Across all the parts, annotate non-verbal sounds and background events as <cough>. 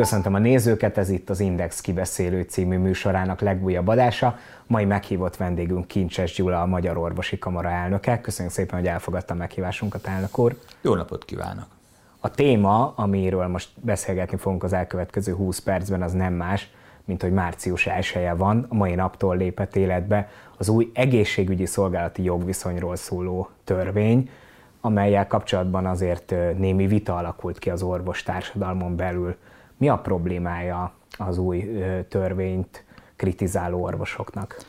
Köszöntöm a nézőket, ez itt az Index kibeszélő című műsorának legújabb adása. Mai meghívott vendégünk Kincses Gyula, a Magyar Orvosi Kamara elnöke. Köszönjük szépen, hogy elfogadta a meghívásunkat, elnök úr. Jó napot kívánok! A téma, amiről most beszélgetni fogunk az elkövetkező 20 percben, az nem más, mint hogy március 1 van, a mai naptól lépett életbe az új egészségügyi szolgálati jogviszonyról szóló törvény, amelyel kapcsolatban azért némi vita alakult ki az orvos társadalmon belül. Mi a problémája az új törvényt kritizáló orvosoknak?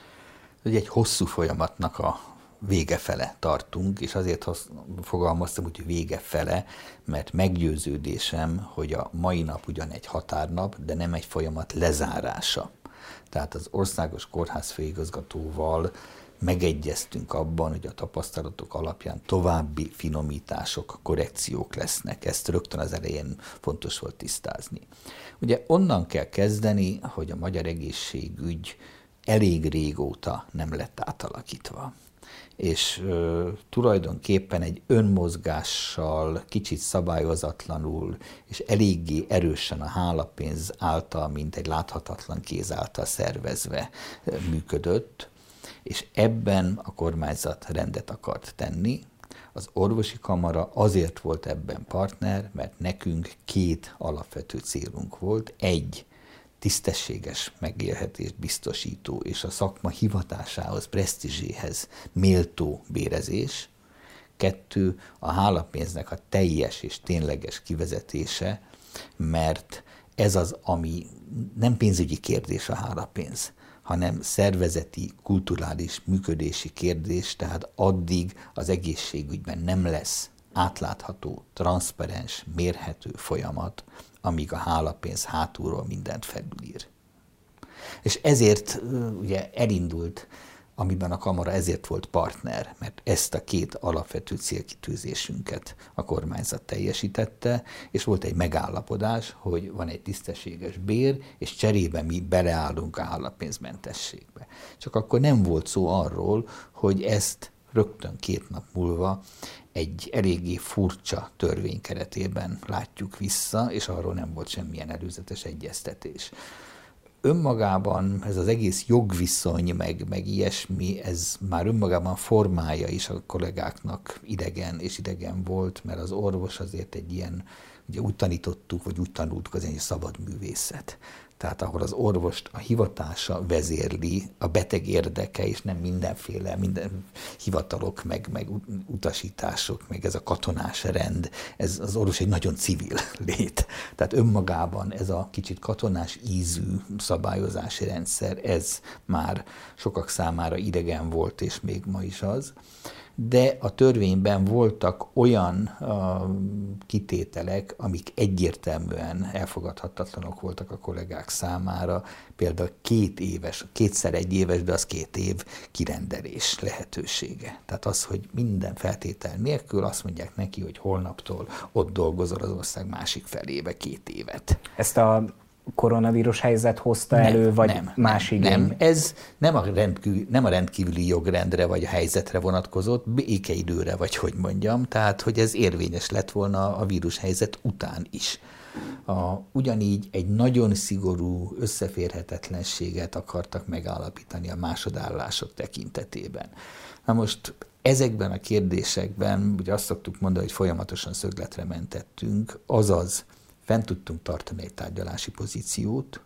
Ugye egy hosszú folyamatnak a vége fele tartunk, és azért fogalmaztam hogy vége fele, mert meggyőződésem, hogy a mai nap ugyan egy határnap, de nem egy folyamat lezárása. Tehát az Országos Kórház főigazgatóval megegyeztünk abban, hogy a tapasztalatok alapján további finomítások, korrekciók lesznek. Ezt rögtön az elején fontos volt tisztázni. Ugye onnan kell kezdeni, hogy a magyar egészségügy elég régóta nem lett átalakítva és ö, tulajdonképpen egy önmozgással, kicsit szabályozatlanul, és eléggé erősen a hálapénz által, mint egy láthatatlan kéz által szervezve működött, és ebben a kormányzat rendet akart tenni. Az orvosi kamara azért volt ebben partner, mert nekünk két alapvető célunk volt. Egy, tisztességes megélhetést biztosító és a szakma hivatásához, presztízséhez méltó bérezés. Kettő, a hálapénznek a teljes és tényleges kivezetése, mert ez az, ami nem pénzügyi kérdés a hálapénz, hanem szervezeti, kulturális működési kérdés, tehát addig az egészségügyben nem lesz átlátható, transzparens, mérhető folyamat, amíg a hálapénz hátulról mindent felülír. És ezért ugye elindult, amiben a kamara ezért volt partner, mert ezt a két alapvető célkitűzésünket a kormányzat teljesítette, és volt egy megállapodás, hogy van egy tisztességes bér, és cserébe mi beleállunk a hálapénzmentességbe. Csak akkor nem volt szó arról, hogy ezt rögtön két nap múlva egy eléggé furcsa törvény keretében látjuk vissza, és arról nem volt semmilyen előzetes egyeztetés. Önmagában ez az egész jogviszony, meg, meg ilyesmi, ez már önmagában formája is a kollégáknak idegen és idegen volt, mert az orvos azért egy ilyen, ugye úgy tanítottuk, vagy úgy tanultuk, az egy szabad művészet tehát ahol az orvost a hivatása vezérli, a beteg érdeke, és nem mindenféle, minden hivatalok, meg, meg utasítások, meg ez a katonás rend, ez az orvos egy nagyon civil <laughs> lét. Tehát önmagában ez a kicsit katonás ízű szabályozási rendszer, ez már sokak számára idegen volt, és még ma is az de a törvényben voltak olyan uh, kitételek, amik egyértelműen elfogadhatatlanok voltak a kollégák számára, például két éves, kétszer egy éves, de az két év kirendelés lehetősége. Tehát az, hogy minden feltétel nélkül azt mondják neki, hogy holnaptól ott dolgozol az ország másik felébe két évet. Ezt a koronavírus helyzet hozta nem, elő, vagy nem, más igény? Nem, ez nem a, rendkívül, nem a rendkívüli jogrendre vagy a helyzetre vonatkozott, békeidőre, vagy hogy mondjam, tehát hogy ez érvényes lett volna a vírus helyzet után is. A, ugyanígy egy nagyon szigorú összeférhetetlenséget akartak megállapítani a másodállások tekintetében. Na most ezekben a kérdésekben, ugye azt szoktuk mondani, hogy folyamatosan szögletre mentettünk, azaz fent tudtunk tartani egy tárgyalási pozíciót,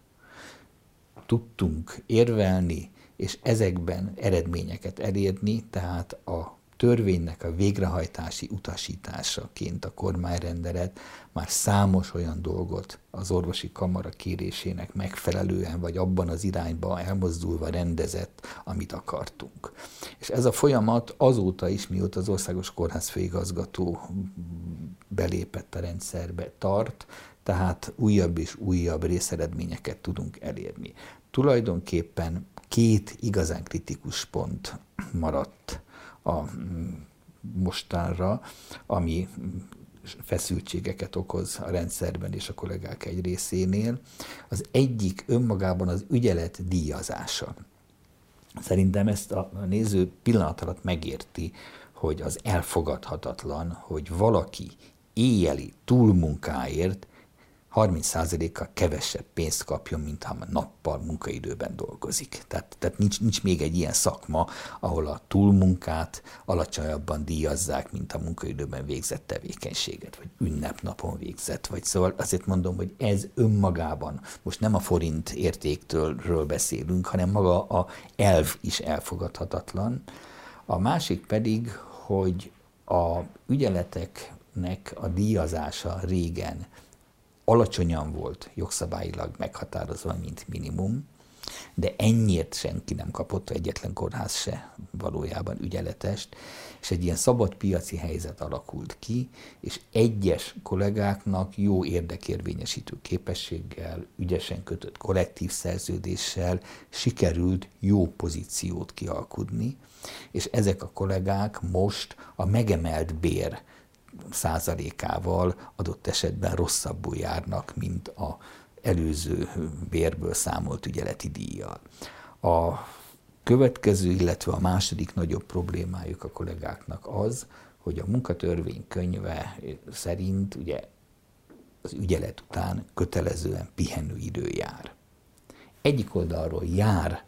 tudtunk érvelni, és ezekben eredményeket elérni, tehát a törvénynek a végrehajtási utasításaként a kormányrendelet már számos olyan dolgot az orvosi kamara kérésének megfelelően, vagy abban az irányba elmozdulva rendezett, amit akartunk. És ez a folyamat azóta is, mióta az Országos Kórház főigazgató belépett a rendszerbe tart, tehát újabb és újabb részeredményeket tudunk elérni. Tulajdonképpen két igazán kritikus pont maradt a mostanra, ami feszültségeket okoz a rendszerben és a kollégák egy részénél. Az egyik önmagában az ügyelet díjazása. Szerintem ezt a néző pillanat alatt megérti, hogy az elfogadhatatlan, hogy valaki éjjeli túlmunkáért 30%-kal kevesebb pénzt kapjon, mint ha nappal munkaidőben dolgozik. Tehát, tehát nincs, nincs még egy ilyen szakma, ahol a túlmunkát alacsonyabban díjazzák, mint a munkaidőben végzett tevékenységet, vagy ünnepnapon végzett, vagy szóval azért mondom, hogy ez önmagában, most nem a forint értéktől beszélünk, hanem maga a elv is elfogadhatatlan. A másik pedig, hogy a ügyeleteknek a díjazása régen alacsonyan volt jogszabályilag meghatározva, mint minimum, de ennyiért senki nem kapott, egyetlen kórház se valójában ügyeletest, és egy ilyen szabad piaci helyzet alakult ki, és egyes kollégáknak jó érdekérvényesítő képességgel, ügyesen kötött kollektív szerződéssel sikerült jó pozíciót kialkudni, és ezek a kollégák most a megemelt bér százalékával adott esetben rosszabbul járnak, mint a előző bérből számolt ügyeleti díjjal. A következő, illetve a második nagyobb problémájuk a kollégáknak az, hogy a munkatörvény könyve szerint ugye az ügyelet után kötelezően pihenőidő jár. Egyik oldalról jár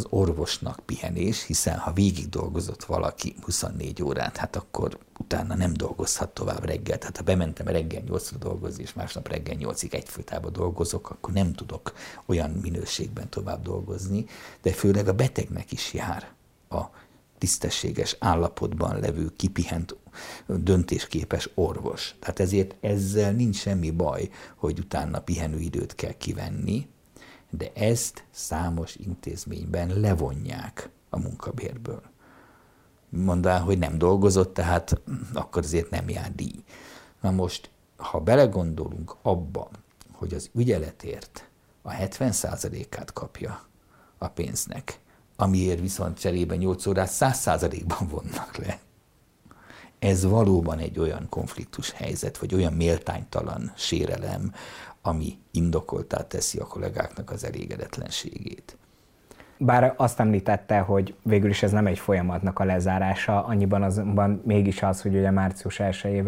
az orvosnak pihenés, hiszen ha végig dolgozott valaki 24 órát, hát akkor utána nem dolgozhat tovább reggel. Tehát ha bementem reggel 8 dolgozni, és másnap reggel 8-ig egyfolytában dolgozok, akkor nem tudok olyan minőségben tovább dolgozni, de főleg a betegnek is jár a tisztességes állapotban levő, kipihent, döntésképes orvos. Tehát ezért ezzel nincs semmi baj, hogy utána pihenőidőt kell kivenni, de ezt számos intézményben levonják a munkabérből. Mondván, hogy nem dolgozott, tehát akkor azért nem jár díj. Na most, ha belegondolunk abba, hogy az ügyeletért a 70%-át kapja a pénznek, amiért viszont cserében 8 órát 100%-ban vonnak le. Ez valóban egy olyan konfliktus helyzet, vagy olyan méltánytalan sérelem, ami indokoltá teszi a kollégáknak az elégedetlenségét. Bár azt említette, hogy végül is ez nem egy folyamatnak a lezárása, annyiban azonban mégis az, hogy ugye március 1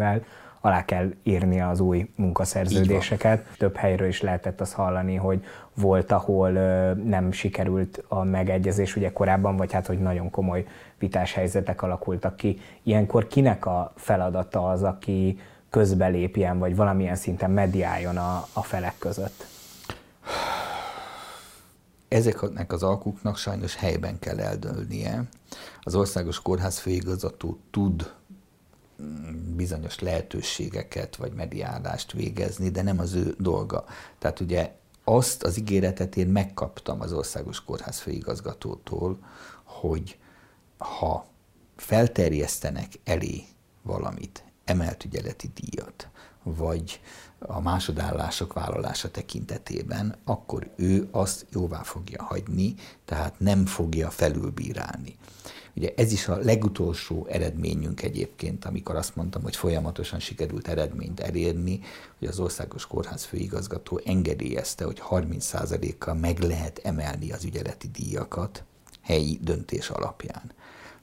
alá kell írni az új munkaszerződéseket. Több helyről is lehetett azt hallani, hogy volt, ahol nem sikerült a megegyezés ugye korábban, vagy hát, hogy nagyon komoly vitás helyzetek alakultak ki. Ilyenkor kinek a feladata az, aki közbelépjen, vagy valamilyen szinten mediáljon a, a felek között? Ezeknek az alkuknak sajnos helyben kell eldőlnie. Az Országos Kórház főigazgató tud mm, bizonyos lehetőségeket vagy mediálást végezni, de nem az ő dolga. Tehát ugye azt az ígéretet én megkaptam az Országos Kórház főigazgatótól, hogy ha felterjesztenek elé valamit, emelt ügyeleti díjat, vagy a másodállások vállalása tekintetében, akkor ő azt jóvá fogja hagyni, tehát nem fogja felülbírálni. Ugye ez is a legutolsó eredményünk egyébként, amikor azt mondtam, hogy folyamatosan sikerült eredményt elérni, hogy az Országos Kórház főigazgató engedélyezte, hogy 30%-kal meg lehet emelni az ügyeleti díjakat helyi döntés alapján.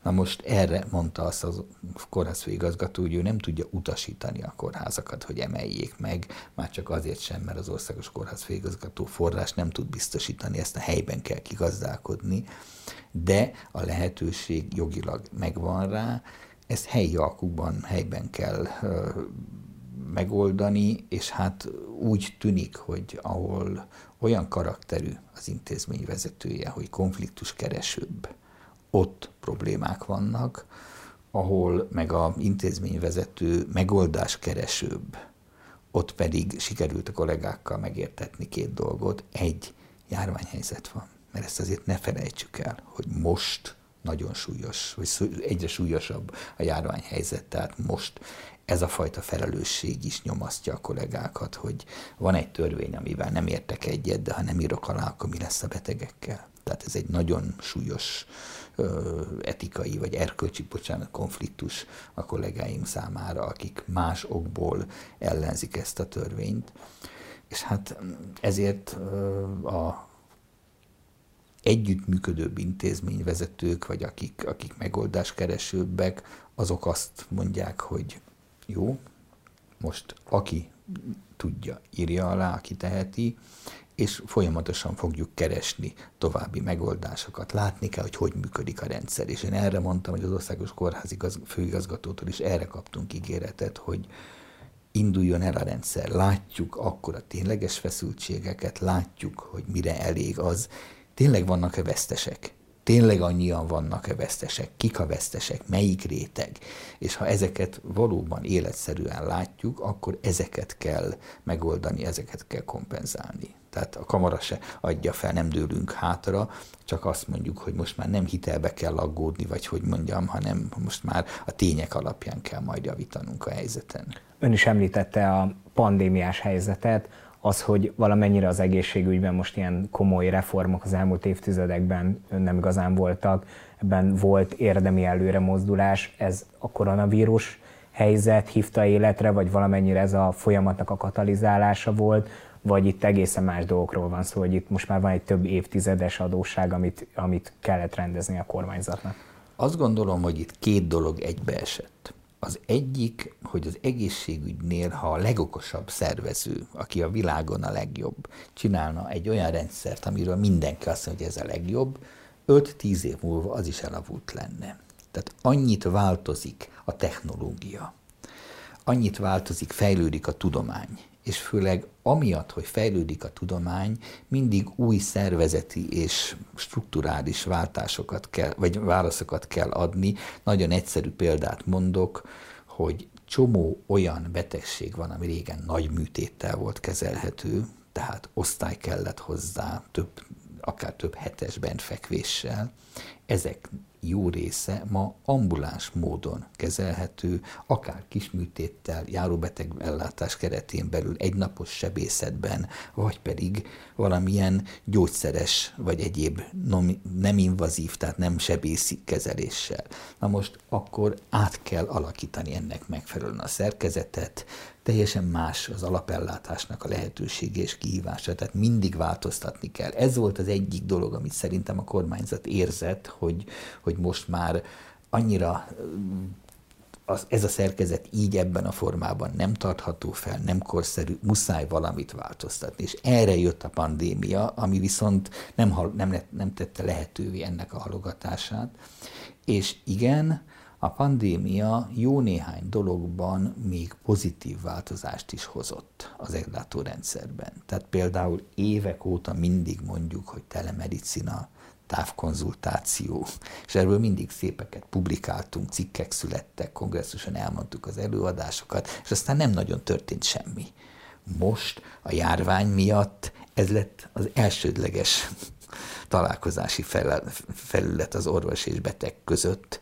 Na most erre mondta azt az kórházfőigazgató, hogy ő nem tudja utasítani a kórházakat, hogy emeljék meg, már csak azért sem, mert az országos kórházfőigazgató forrás nem tud biztosítani, ezt a helyben kell kigazdálkodni, de a lehetőség jogilag megvan rá, ezt helyi alkukban, helyben kell megoldani, és hát úgy tűnik, hogy ahol olyan karakterű az intézmény vezetője, hogy konfliktus keresőbb, ott problémák vannak, ahol meg a intézményvezető megoldás keresőbb, ott pedig sikerült a kollégákkal megértetni két dolgot. Egy, járványhelyzet van. Mert ezt azért ne felejtsük el, hogy most nagyon súlyos, vagy egyre súlyosabb a járványhelyzet, tehát most ez a fajta felelősség is nyomasztja a kollégákat, hogy van egy törvény, amivel nem értek egyet, de ha nem írok alá, akkor mi lesz a betegekkel. Tehát ez egy nagyon súlyos etikai vagy erkölcsi, bocsánat, konfliktus a kollégáim számára, akik más okból ellenzik ezt a törvényt. És hát ezért a együttműködőbb intézményvezetők, vagy akik, akik megoldáskeresőbbek, azok azt mondják, hogy jó, most aki tudja, írja alá, aki teheti, és folyamatosan fogjuk keresni további megoldásokat. Látni kell, hogy hogy működik a rendszer. És én erre mondtam, hogy az Országos Kórház főigazgatótól is erre kaptunk ígéretet, hogy induljon el a rendszer. Látjuk akkor a tényleges feszültségeket, látjuk, hogy mire elég az, tényleg vannak-e vesztesek? Tényleg annyian vannak-e vesztesek? Kik a vesztesek? Melyik réteg? És ha ezeket valóban életszerűen látjuk, akkor ezeket kell megoldani, ezeket kell kompenzálni. Tehát a kamara se adja fel, nem dőlünk hátra, csak azt mondjuk, hogy most már nem hitelbe kell aggódni, vagy hogy mondjam, hanem most már a tények alapján kell majd javítanunk a helyzeten. Ön is említette a pandémiás helyzetet, az, hogy valamennyire az egészségügyben most ilyen komoly reformok az elmúlt évtizedekben nem igazán voltak, ebben volt érdemi előre mozdulás, ez a koronavírus helyzet hívta életre, vagy valamennyire ez a folyamatnak a katalizálása volt, vagy itt egészen más dolgokról van szó, hogy itt most már van egy több évtizedes adósság, amit, amit kellett rendezni a kormányzatnak. Azt gondolom, hogy itt két dolog egybeesett. Az egyik, hogy az egészségügynél, ha a legokosabb szervező, aki a világon a legjobb, csinálna egy olyan rendszert, amiről mindenki azt mondja, hogy ez a legjobb, 5-10 év múlva az is elavult lenne. Tehát annyit változik a technológia, annyit változik, fejlődik a tudomány, és főleg amiatt, hogy fejlődik a tudomány, mindig új szervezeti és strukturális váltásokat kell, vagy válaszokat kell adni. Nagyon egyszerű példát mondok, hogy csomó olyan betegség van, ami régen nagy műtéttel volt kezelhető, tehát osztály kellett hozzá, több, akár több hetes fekvéssel. Ezek jó része ma ambuláns módon kezelhető, akár kisműtéttel, járóbeteg ellátás keretén belül egynapos sebészetben, vagy pedig valamilyen gyógyszeres vagy egyéb nem invazív, tehát nem sebészi kezeléssel. Na most akkor át kell alakítani ennek megfelelően a szerkezetet, teljesen más az alapellátásnak a lehetősége és kihívása, tehát mindig változtatni kell. Ez volt az egyik dolog, amit szerintem a kormányzat érzett, hogy, hogy most már annyira az, ez a szerkezet így ebben a formában nem tartható fel, nem korszerű, muszáj valamit változtatni. És erre jött a pandémia, ami viszont nem, nem, nem tette lehetővé ennek a halogatását. És igen, a pandémia jó néhány dologban még pozitív változást is hozott az ellátórendszerben. Tehát például évek óta mindig mondjuk, hogy telemedicina, távkonzultáció, és erről mindig szépeket publikáltunk, cikkek születtek, kongresszuson elmondtuk az előadásokat, és aztán nem nagyon történt semmi. Most a járvány miatt ez lett az elsődleges találkozási felület az orvos és beteg között.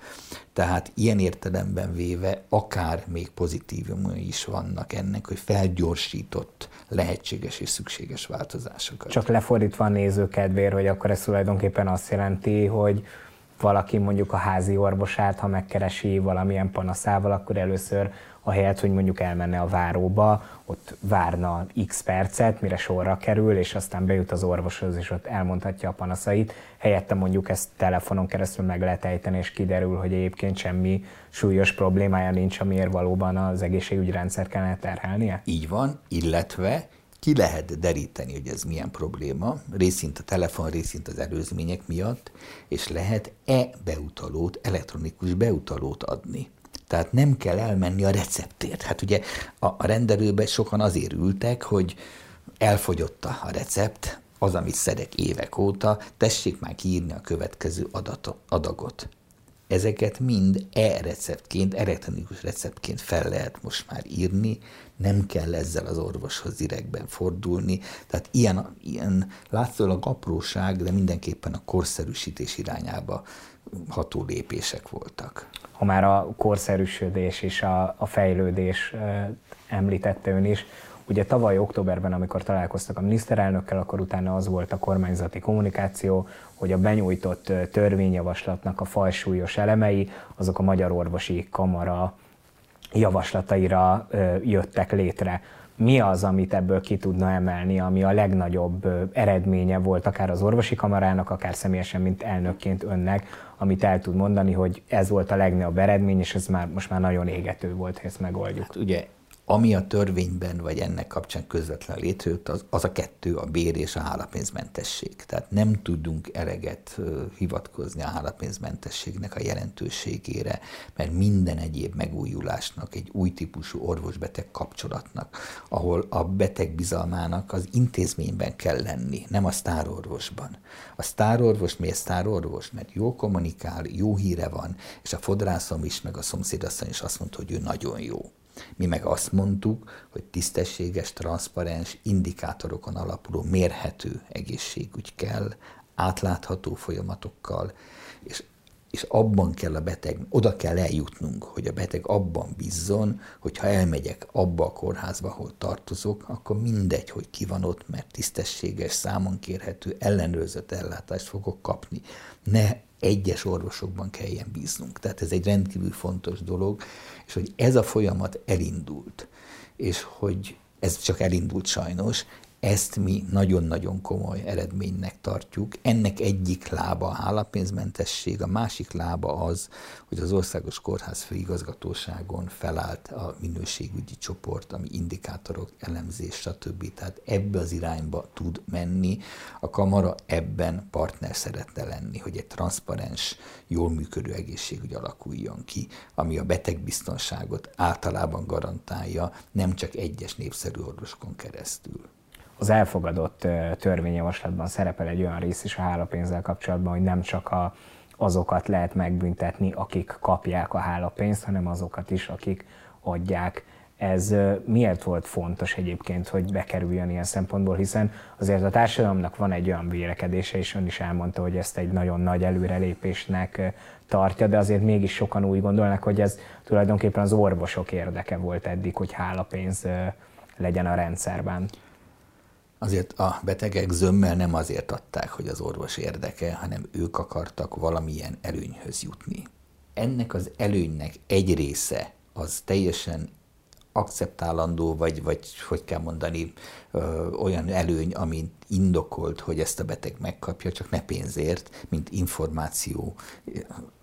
Tehát ilyen értelemben véve akár még pozitívumai is vannak ennek, hogy felgyorsított lehetséges és szükséges változásokat. Csak lefordítva a néző hogy akkor ez tulajdonképpen azt jelenti, hogy valaki mondjuk a házi orvosát, ha megkeresi valamilyen panaszával, akkor először ahelyett, hogy mondjuk elmenne a váróba, ott várna x percet, mire sorra kerül, és aztán bejut az orvoshoz, és ott elmondhatja a panaszait. Helyette mondjuk ezt telefonon keresztül meg lehet ejteni, és kiderül, hogy egyébként semmi súlyos problémája nincs, amiért valóban az egészségügyi rendszer kellene terhelnie? Így van, illetve ki lehet deríteni, hogy ez milyen probléma, részint a telefon, részint az előzmények miatt, és lehet e-beutalót, elektronikus beutalót adni. Tehát nem kell elmenni a receptért. Hát ugye a, a rendelőbe sokan azért ültek, hogy elfogyott a recept, az, amit szedek évek óta, tessék már kiírni a következő adatot, adagot. Ezeket mind e-receptként, elektronikus receptként fel lehet most már írni, nem kell ezzel az orvoshoz direktben fordulni. Tehát ilyen, ilyen látszólag apróság, de mindenképpen a korszerűsítés irányába ható lépések voltak. Ha már a korszerűsödés és a, a fejlődés említette ön is, Ugye tavaly októberben, amikor találkoztak a miniszterelnökkel, akkor utána az volt a kormányzati kommunikáció, hogy a benyújtott törvényjavaslatnak a fajsúlyos elemei, azok a Magyar Orvosi Kamara javaslataira jöttek létre. Mi az, amit ebből ki tudna emelni, ami a legnagyobb eredménye volt akár az orvosi kamarának, akár személyesen, mint elnökként önnek, amit el tud mondani, hogy ez volt a legnagyobb eredmény, és ez már most már nagyon égető volt, hogy ezt megoldjuk. Hát ugye ami a törvényben vagy ennek kapcsán közvetlen létrejött, az, az a kettő, a bér és a hálapénzmentesség. Tehát nem tudunk eleget hivatkozni a hálapénzmentességnek a jelentőségére, mert minden egyéb megújulásnak, egy új típusú orvos-beteg kapcsolatnak, ahol a beteg bizalmának az intézményben kell lenni, nem a sztárorvosban. A sztárorvos miért sztárorvos? Mert jó kommunikál, jó híre van, és a fodrászom is, meg a szomszédasszony is azt mondta, hogy ő nagyon jó. Mi meg azt mondtuk, hogy tisztességes, transzparens, indikátorokon alapuló, mérhető egészségügy kell, átlátható folyamatokkal, és, és abban kell a beteg, oda kell eljutnunk, hogy a beteg abban bízzon, hogy ha elmegyek abba a kórházba, ahol tartozok, akkor mindegy, hogy ki van ott, mert tisztességes, számon kérhető, ellenőrzött ellátást fogok kapni. Ne egyes orvosokban kelljen bíznunk. Tehát ez egy rendkívül fontos dolog, és hogy ez a folyamat elindult, és hogy ez csak elindult sajnos, ezt mi nagyon-nagyon komoly eredménynek tartjuk. Ennek egyik lába a hálapénzmentesség, a másik lába az, hogy az Országos Kórház főigazgatóságon felállt a minőségügyi csoport, ami indikátorok, elemzés, stb. Tehát ebbe az irányba tud menni. A kamara ebben partner szeretne lenni, hogy egy transzparens, jól működő egészségügy alakuljon ki, ami a betegbiztonságot általában garantálja, nem csak egyes népszerű orvoskon keresztül az elfogadott törvényjavaslatban szerepel egy olyan rész is a hálapénzzel kapcsolatban, hogy nem csak a, azokat lehet megbüntetni, akik kapják a hálapénzt, hanem azokat is, akik adják. Ez miért volt fontos egyébként, hogy bekerüljön ilyen szempontból, hiszen azért a társadalomnak van egy olyan vélekedése, és ön is elmondta, hogy ezt egy nagyon nagy előrelépésnek tartja, de azért mégis sokan úgy gondolnak, hogy ez tulajdonképpen az orvosok érdeke volt eddig, hogy hálapénz legyen a rendszerben azért a betegek zömmel nem azért adták, hogy az orvos érdeke, hanem ők akartak valamilyen előnyhöz jutni. Ennek az előnynek egy része az teljesen akceptálandó, vagy, vagy hogy kell mondani, ö, olyan előny, amit indokolt, hogy ezt a beteg megkapja, csak ne pénzért, mint információ,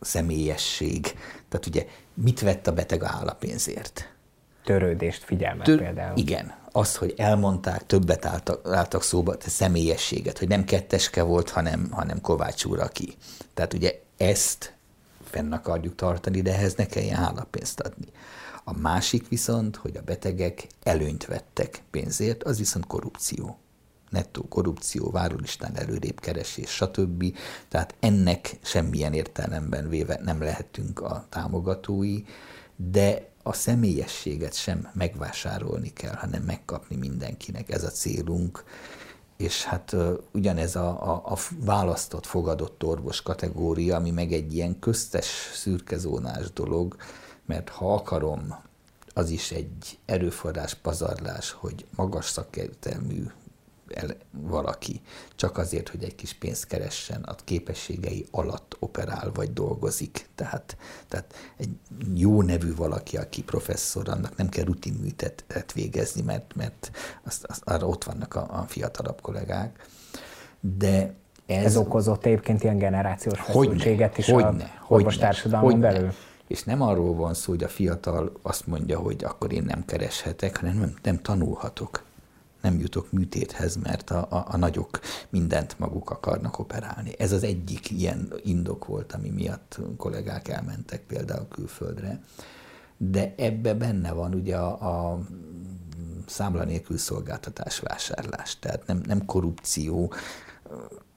személyesség. Tehát ugye mit vett a beteg a állapénzért? Törődést, figyelmet Tör, például. Igen, az, hogy elmondták, többet álltak, álltak szóba, te személyességet, hogy nem ketteske volt, hanem, hanem Kovács úr aki. Tehát ugye ezt fenn akarjuk tartani, de ehhez ne kelljen hálapénzt adni. A másik viszont, hogy a betegek előnyt vettek pénzért, az viszont korrupció. Nettó korrupció, várólistán előrébb keresés, stb. Tehát ennek semmilyen értelemben véve nem lehetünk a támogatói, de a személyességet sem megvásárolni kell, hanem megkapni mindenkinek. Ez a célunk. És hát ugyanez a, a, a választott, fogadott orvos kategória, ami meg egy ilyen köztes szürkezónás dolog, mert ha akarom, az is egy erőforrás pazarlás, hogy magas szakértelmű el valaki, csak azért, hogy egy kis pénzt keressen, a képességei alatt operál vagy dolgozik. Tehát, tehát egy jó nevű valaki, aki professzor, annak nem kell rutinműtetet végezni, mert, mert azt, azt, arra ott vannak a, a fiatalabb kollégák. De ez, ez okozott egyébként ilyen generációs feszültséget is hogyne, a orvostársadalmon belül? És nem arról van szó, hogy a fiatal azt mondja, hogy akkor én nem kereshetek, hanem nem, nem tanulhatok nem jutok műtéthez, mert a, a, a nagyok mindent maguk akarnak operálni. Ez az egyik ilyen indok volt, ami miatt kollégák elmentek például külföldre. De ebbe benne van ugye a, a számla nélkül szolgáltatás vásárlás, tehát nem, nem korrupció,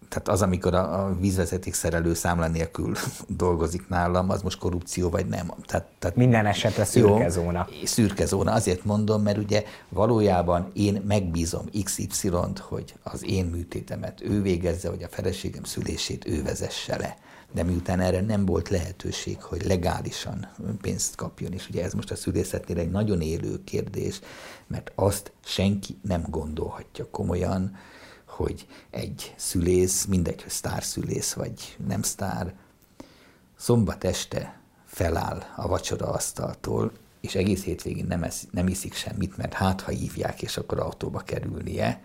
tehát az, amikor a, a vízvezeték szerelő számla nélkül <laughs> dolgozik nálam, az most korrupció vagy nem. Tehát, tehát Minden esetre szürke jó, zóna. Szürke zóna, azért mondom, mert ugye valójában én megbízom XY-t, hogy az én műtétemet ő végezze, hogy a feleségem szülését ő vezesse le de miután erre nem volt lehetőség, hogy legálisan pénzt kapjon, és ugye ez most a szülészetnél egy nagyon élő kérdés, mert azt senki nem gondolhatja komolyan, hogy egy szülész, mindegy, hogy sztárszülész vagy nem sztár, szombat este feláll a vacsora asztaltól, és egész hétvégén nem, esz, nem iszik semmit, mert hát ha hívják, és akkor autóba kerülnie,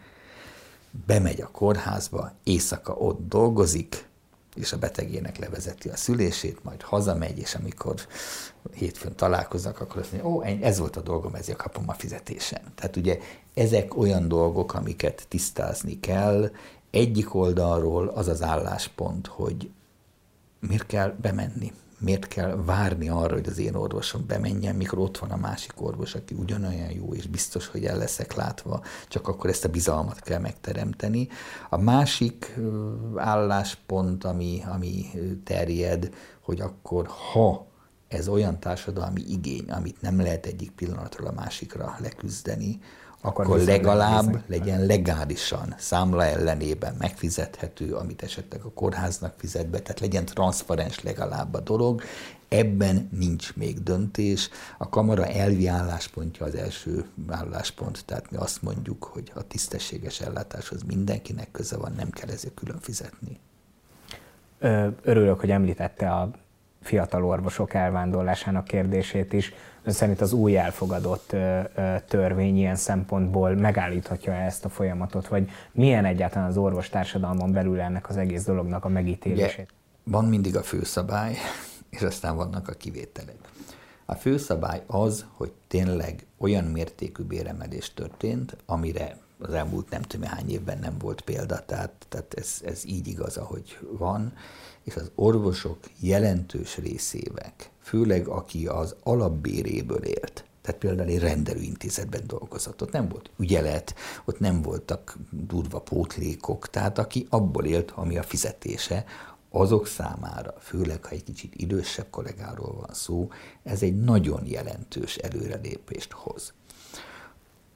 bemegy a kórházba, éjszaka ott dolgozik, és a betegének levezeti a szülését, majd hazamegy, és amikor hétfőn találkoznak, akkor azt mondja, ó, ez volt a dolgom, ezért kapom a fizetésem. Tehát ugye ezek olyan dolgok, amiket tisztázni kell. Egyik oldalról az az álláspont, hogy miért kell bemenni, miért kell várni arra, hogy az én orvosom bemenjen, mikor ott van a másik orvos, aki ugyanolyan jó, és biztos, hogy el leszek látva, csak akkor ezt a bizalmat kell megteremteni. A másik álláspont, ami, ami terjed, hogy akkor ha ez olyan társadalmi igény, amit nem lehet egyik pillanatról a másikra leküzdeni, akkor, akkor legalább legyen legálisan, számla ellenében megfizethető, amit esetleg a kórháznak fizet be, tehát legyen transzparens legalább a dolog. Ebben nincs még döntés. A kamara elvi álláspontja az első álláspont, tehát mi azt mondjuk, hogy a tisztességes ellátáshoz mindenkinek köze van, nem kell ezért külön fizetni. Örülök, hogy említette a fiatal orvosok elvándorlásának kérdését is. Ön szerint az új elfogadott törvény ilyen szempontból megállíthatja ezt a folyamatot, vagy milyen egyáltalán az orvostársadalmon belül ennek az egész dolognak a megítélését? Ugye, van mindig a főszabály, és aztán vannak a kivételek. A főszabály az, hogy tényleg olyan mértékű béremelés történt, amire az elmúlt nem tudom hány évben nem volt példa, tehát, tehát ez, ez így igaz, ahogy van, és az orvosok jelentős részének, főleg aki az alapbéréből élt, tehát például egy rendelőintézetben dolgozott, ott nem volt ügyelet, ott nem voltak durva pótlékok, tehát aki abból élt, ami a fizetése, azok számára, főleg ha egy kicsit idősebb kollégáról van szó, ez egy nagyon jelentős előrelépést hoz.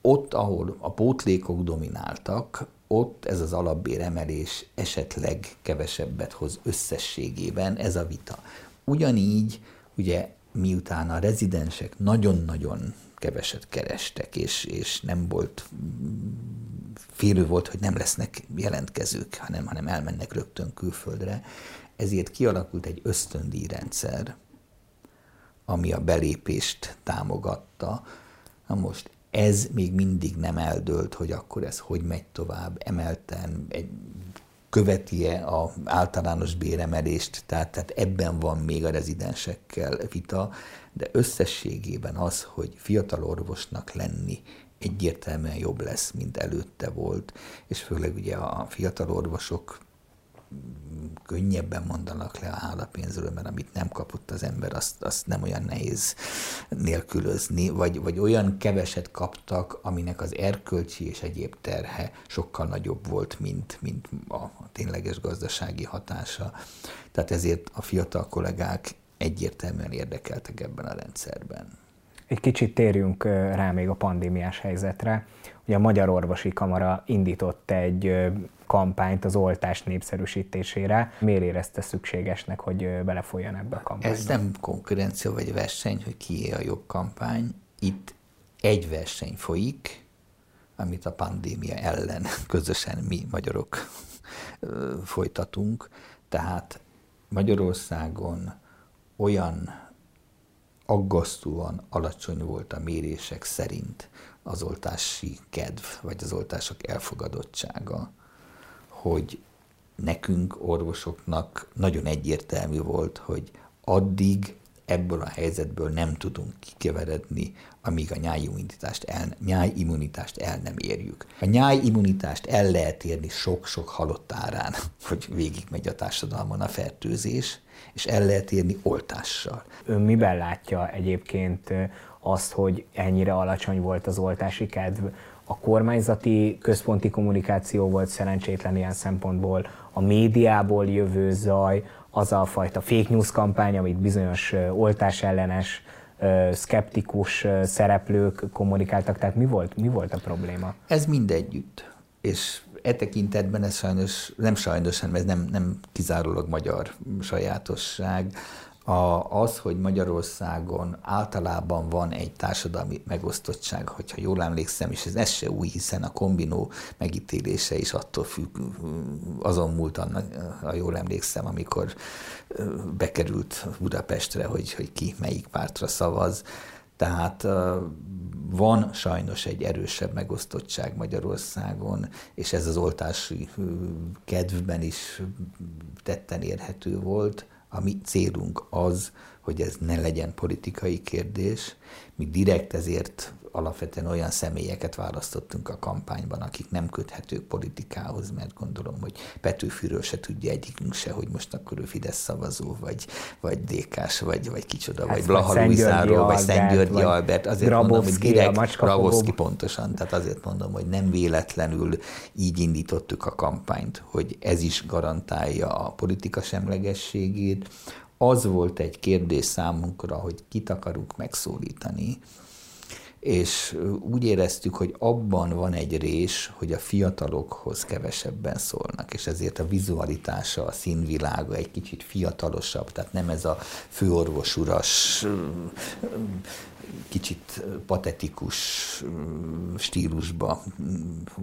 Ott, ahol a pótlékok domináltak, ott ez az alapbéremelés esetleg kevesebbet hoz összességében, ez a vita. Ugyanígy, ugye miután a rezidensek nagyon-nagyon keveset kerestek, és, és nem volt félő volt, hogy nem lesznek jelentkezők, hanem, hanem elmennek rögtön külföldre, ezért kialakult egy ösztöndíjrendszer, ami a belépést támogatta. Na most ez még mindig nem eldőlt, hogy akkor ez hogy megy tovább, emelten, egy, követi-e a általános béremelést, tehát, tehát ebben van még a rezidensekkel vita, de összességében az, hogy fiatal orvosnak lenni egyértelműen jobb lesz, mint előtte volt, és főleg ugye a fiatal orvosok könnyebben mondanak le a hálapénzről, mert amit nem kapott az ember, azt, azt nem olyan nehéz nélkülözni, vagy, vagy olyan keveset kaptak, aminek az erkölcsi és egyéb terhe sokkal nagyobb volt, mint, mint a tényleges gazdasági hatása. Tehát ezért a fiatal kollégák egyértelműen érdekeltek ebben a rendszerben. Egy kicsit térjünk rá még a pandémiás helyzetre. A Magyar Orvosi Kamara indított egy kampányt az oltás népszerűsítésére. Miért érezte szükségesnek, hogy belefolyan ebbe a kampányba? Ez nem konkurencia vagy verseny, hogy kié a jobb kampány. Itt egy verseny folyik, amit a pandémia ellen <laughs> közösen mi magyarok folytatunk. Tehát Magyarországon olyan aggasztóan alacsony volt a mérések szerint az oltási kedv, vagy az oltások elfogadottsága, hogy nekünk, orvosoknak nagyon egyértelmű volt, hogy addig ebből a helyzetből nem tudunk kikeveredni, amíg a nyájimmunitást el, nyájimmunitást el nem érjük. A nyájimmunitást el lehet érni sok-sok halott árán, <laughs> hogy végigmegy a társadalmon a fertőzés, és el lehet érni oltással. Ön miben látja egyébként azt, hogy ennyire alacsony volt az oltási kedv a kormányzati központi kommunikáció volt szerencsétlen ilyen szempontból, a médiából jövő zaj, az a fajta fake news kampány, amit bizonyos oltás ellenes, szkeptikus szereplők kommunikáltak, tehát mi volt, mi volt a probléma? Ez mindegyütt, és e tekintetben ez sajnos, nem sajnos, hanem ez nem, nem kizárólag magyar sajátosság. A, az, hogy Magyarországon általában van egy társadalmi megosztottság, hogyha jól emlékszem, és ez, ez se új, hiszen a kombinó megítélése is attól függ, azon múlt annak, ha jól emlékszem, amikor bekerült Budapestre, hogy, hogy ki melyik pártra szavaz. Tehát van sajnos egy erősebb megosztottság Magyarországon, és ez az oltási kedvben is tetten érhető volt. A mi célunk az, hogy ez ne legyen politikai kérdés. Mi direkt ezért alapvetően olyan személyeket választottunk a kampányban, akik nem köthetők politikához, mert gondolom, hogy Petőfiről se tudja egyikünk se, hogy most akkor ő Fidesz szavazó, vagy, vagy DK-s, vagy, vagy kicsoda, hát, vagy Blaha Luizáról, vagy Szentgyörgyi Albert. Azért Grabowski, mondom, hogy direkt Grabowski pontosan, tehát azért mondom, hogy nem véletlenül így indítottuk a kampányt, hogy ez is garantálja a politika semlegességét, az volt egy kérdés számunkra, hogy kit akarunk megszólítani, és úgy éreztük, hogy abban van egy rés, hogy a fiatalokhoz kevesebben szólnak, és ezért a vizualitása, a színvilága egy kicsit fiatalosabb, tehát nem ez a főorvosuras, kicsit patetikus stílusba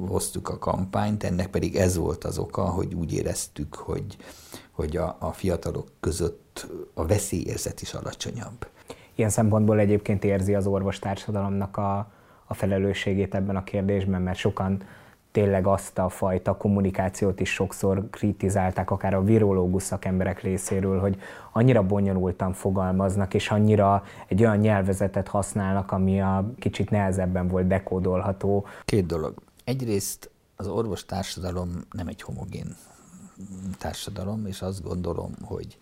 hoztuk a kampányt, ennek pedig ez volt az oka, hogy úgy éreztük, hogy, hogy a, a fiatalok között a veszélyérzet is alacsonyabb. Ilyen szempontból egyébként érzi az orvostársadalomnak a, a felelősségét ebben a kérdésben, mert sokan tényleg azt a fajta kommunikációt is sokszor kritizálták, akár a virológus szakemberek részéről, hogy annyira bonyolultan fogalmaznak, és annyira egy olyan nyelvezetet használnak, ami a kicsit nehezebben volt dekódolható. Két dolog. Egyrészt az orvostársadalom nem egy homogén társadalom, és azt gondolom, hogy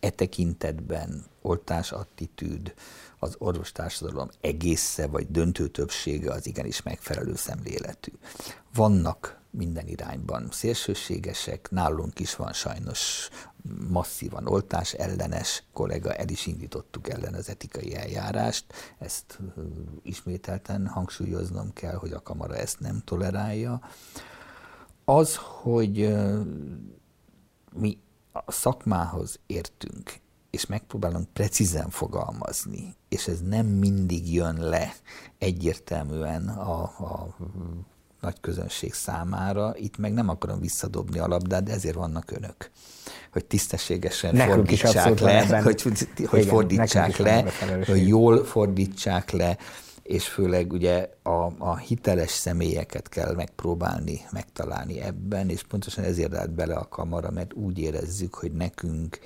e tekintetben oltásattitűd, az orvostársadalom egésze vagy döntő többsége az igenis megfelelő szemléletű. Vannak minden irányban szélsőségesek, nálunk is van sajnos masszívan oltás ellenes kollega, el is indítottuk ellen az etikai eljárást, ezt ismételten hangsúlyoznom kell, hogy a kamara ezt nem tolerálja. Az, hogy mi a szakmához értünk, és megpróbálunk precízen fogalmazni, és ez nem mindig jön le egyértelműen a, a nagy közönség számára, itt meg nem akarom visszadobni a labdát, de ezért vannak önök hogy tisztességesen nekünk fordítsák le, hogy, hogy Igen, fordítsák le, hogy jól fordítsák le, és főleg ugye a, a hiteles személyeket kell megpróbálni megtalálni ebben, és pontosan ezért állt bele a kamara, mert úgy érezzük, hogy nekünk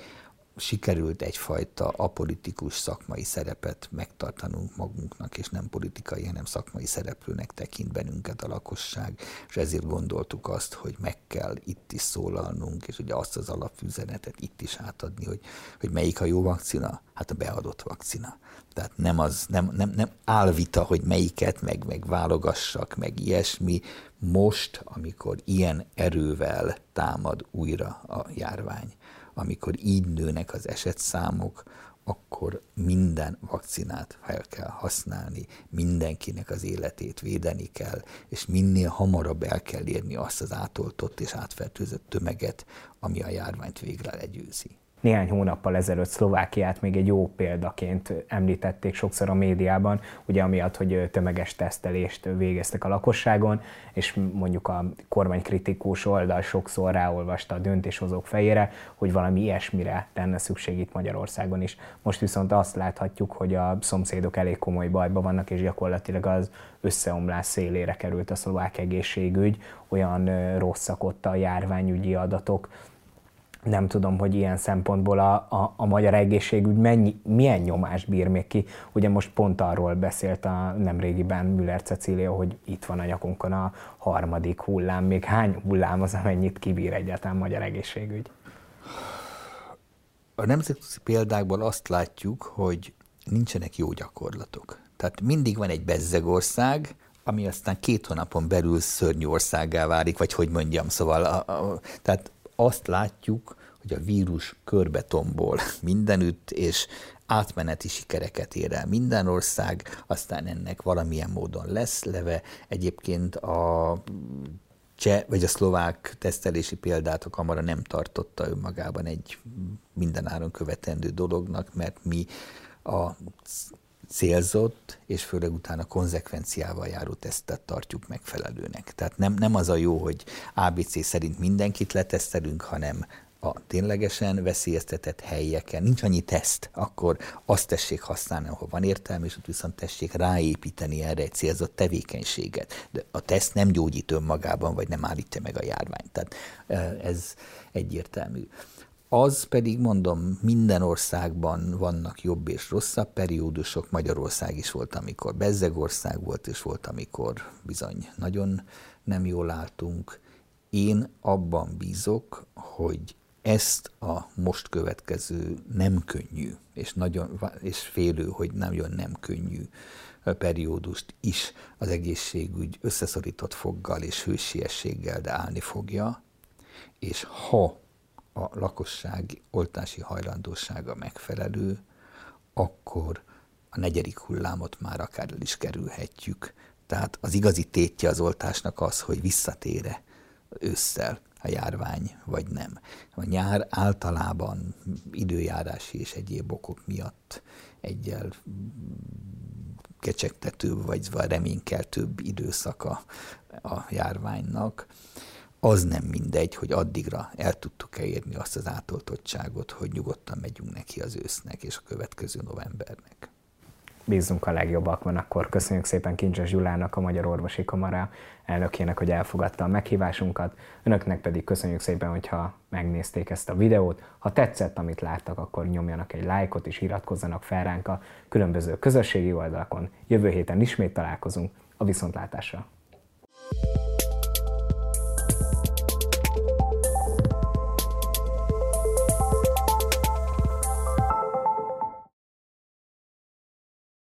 sikerült egyfajta apolitikus szakmai szerepet megtartanunk magunknak, és nem politikai, hanem szakmai szereplőnek tekint bennünket a lakosság, és ezért gondoltuk azt, hogy meg kell itt is szólalnunk, és ugye azt az alapüzenetet itt is átadni, hogy, hogy melyik a jó vakcina? Hát a beadott vakcina. Tehát nem, az, nem, nem, nem álvita, hogy melyiket, meg, meg válogassak, meg ilyesmi. Most, amikor ilyen erővel támad újra a járvány, amikor így nőnek az esetszámok, akkor minden vakcinát fel kell használni, mindenkinek az életét védeni kell, és minél hamarabb el kell érni azt az átoltott és átfertőzött tömeget, ami a járványt végre legyőzi néhány hónappal ezelőtt Szlovákiát még egy jó példaként említették sokszor a médiában, ugye amiatt, hogy tömeges tesztelést végeztek a lakosságon, és mondjuk a kormánykritikus oldal sokszor ráolvasta a döntéshozók fejére, hogy valami ilyesmire lenne szükség itt Magyarországon is. Most viszont azt láthatjuk, hogy a szomszédok elég komoly bajban vannak, és gyakorlatilag az összeomlás szélére került a szlovák egészségügy, olyan rosszak ott a járványügyi adatok, nem tudom, hogy ilyen szempontból a, a, a magyar egészségügy mennyi, milyen nyomást bír még ki. Ugye most pont arról beszélt a nemrégiben Müller Cecília, hogy itt van a nyakunkon a harmadik hullám. Még hány hullám az, amennyit kibír egyáltalán magyar egészségügy? A nemzetközi példákból azt látjuk, hogy nincsenek jó gyakorlatok. Tehát mindig van egy bezzegország, ami aztán két hónapon belül szörnyű országá válik, vagy hogy mondjam, szóval a, a, tehát azt látjuk, hogy a vírus körbe tombol mindenütt, és átmeneti sikereket ér el minden ország, aztán ennek valamilyen módon lesz leve. Egyébként a cseh vagy a szlovák tesztelési példát a kamara nem tartotta önmagában egy mindenáron követendő dolognak, mert mi a célzott, és főleg utána konzekvenciával járó tesztet tartjuk megfelelőnek. Tehát nem, nem az a jó, hogy ABC szerint mindenkit letesztelünk, hanem a ténylegesen veszélyeztetett helyeken, nincs annyi teszt, akkor azt tessék használni, ahol van értelme, és ott viszont tessék ráépíteni erre egy célzott tevékenységet. De a teszt nem gyógyít önmagában, vagy nem állítja meg a járványt. Tehát ez egyértelmű. Az pedig mondom, minden országban vannak jobb és rosszabb periódusok. Magyarország is volt, amikor bezzegország volt, és volt, amikor bizony nagyon nem jól álltunk. Én abban bízok, hogy ezt a most következő nem könnyű, és, nagyon, és félő, hogy nagyon nem könnyű periódust is az egészségügy összeszorított foggal és hősiességgel, de állni fogja, és ha a lakosság oltási hajlandósága megfelelő, akkor a negyedik hullámot már akár el is kerülhetjük. Tehát az igazi tétje az oltásnak az, hogy visszatére ősszel a járvány, vagy nem. A nyár általában időjárási és egyéb okok miatt egyel kecsegtetőbb, vagy reménykeltőbb időszaka a járványnak az nem mindegy, hogy addigra el tudtuk-e érni azt az átoltottságot, hogy nyugodtan megyünk neki az ősznek és a következő novembernek. Bízunk a legjobbakban, akkor köszönjük szépen Kincses Gyulának, a Magyar Orvosi Kamara elnökének, hogy elfogadta a meghívásunkat. Önöknek pedig köszönjük szépen, hogyha megnézték ezt a videót. Ha tetszett, amit láttak, akkor nyomjanak egy lájkot és iratkozzanak fel ránk a különböző közösségi oldalakon. Jövő héten ismét találkozunk a viszontlátásra.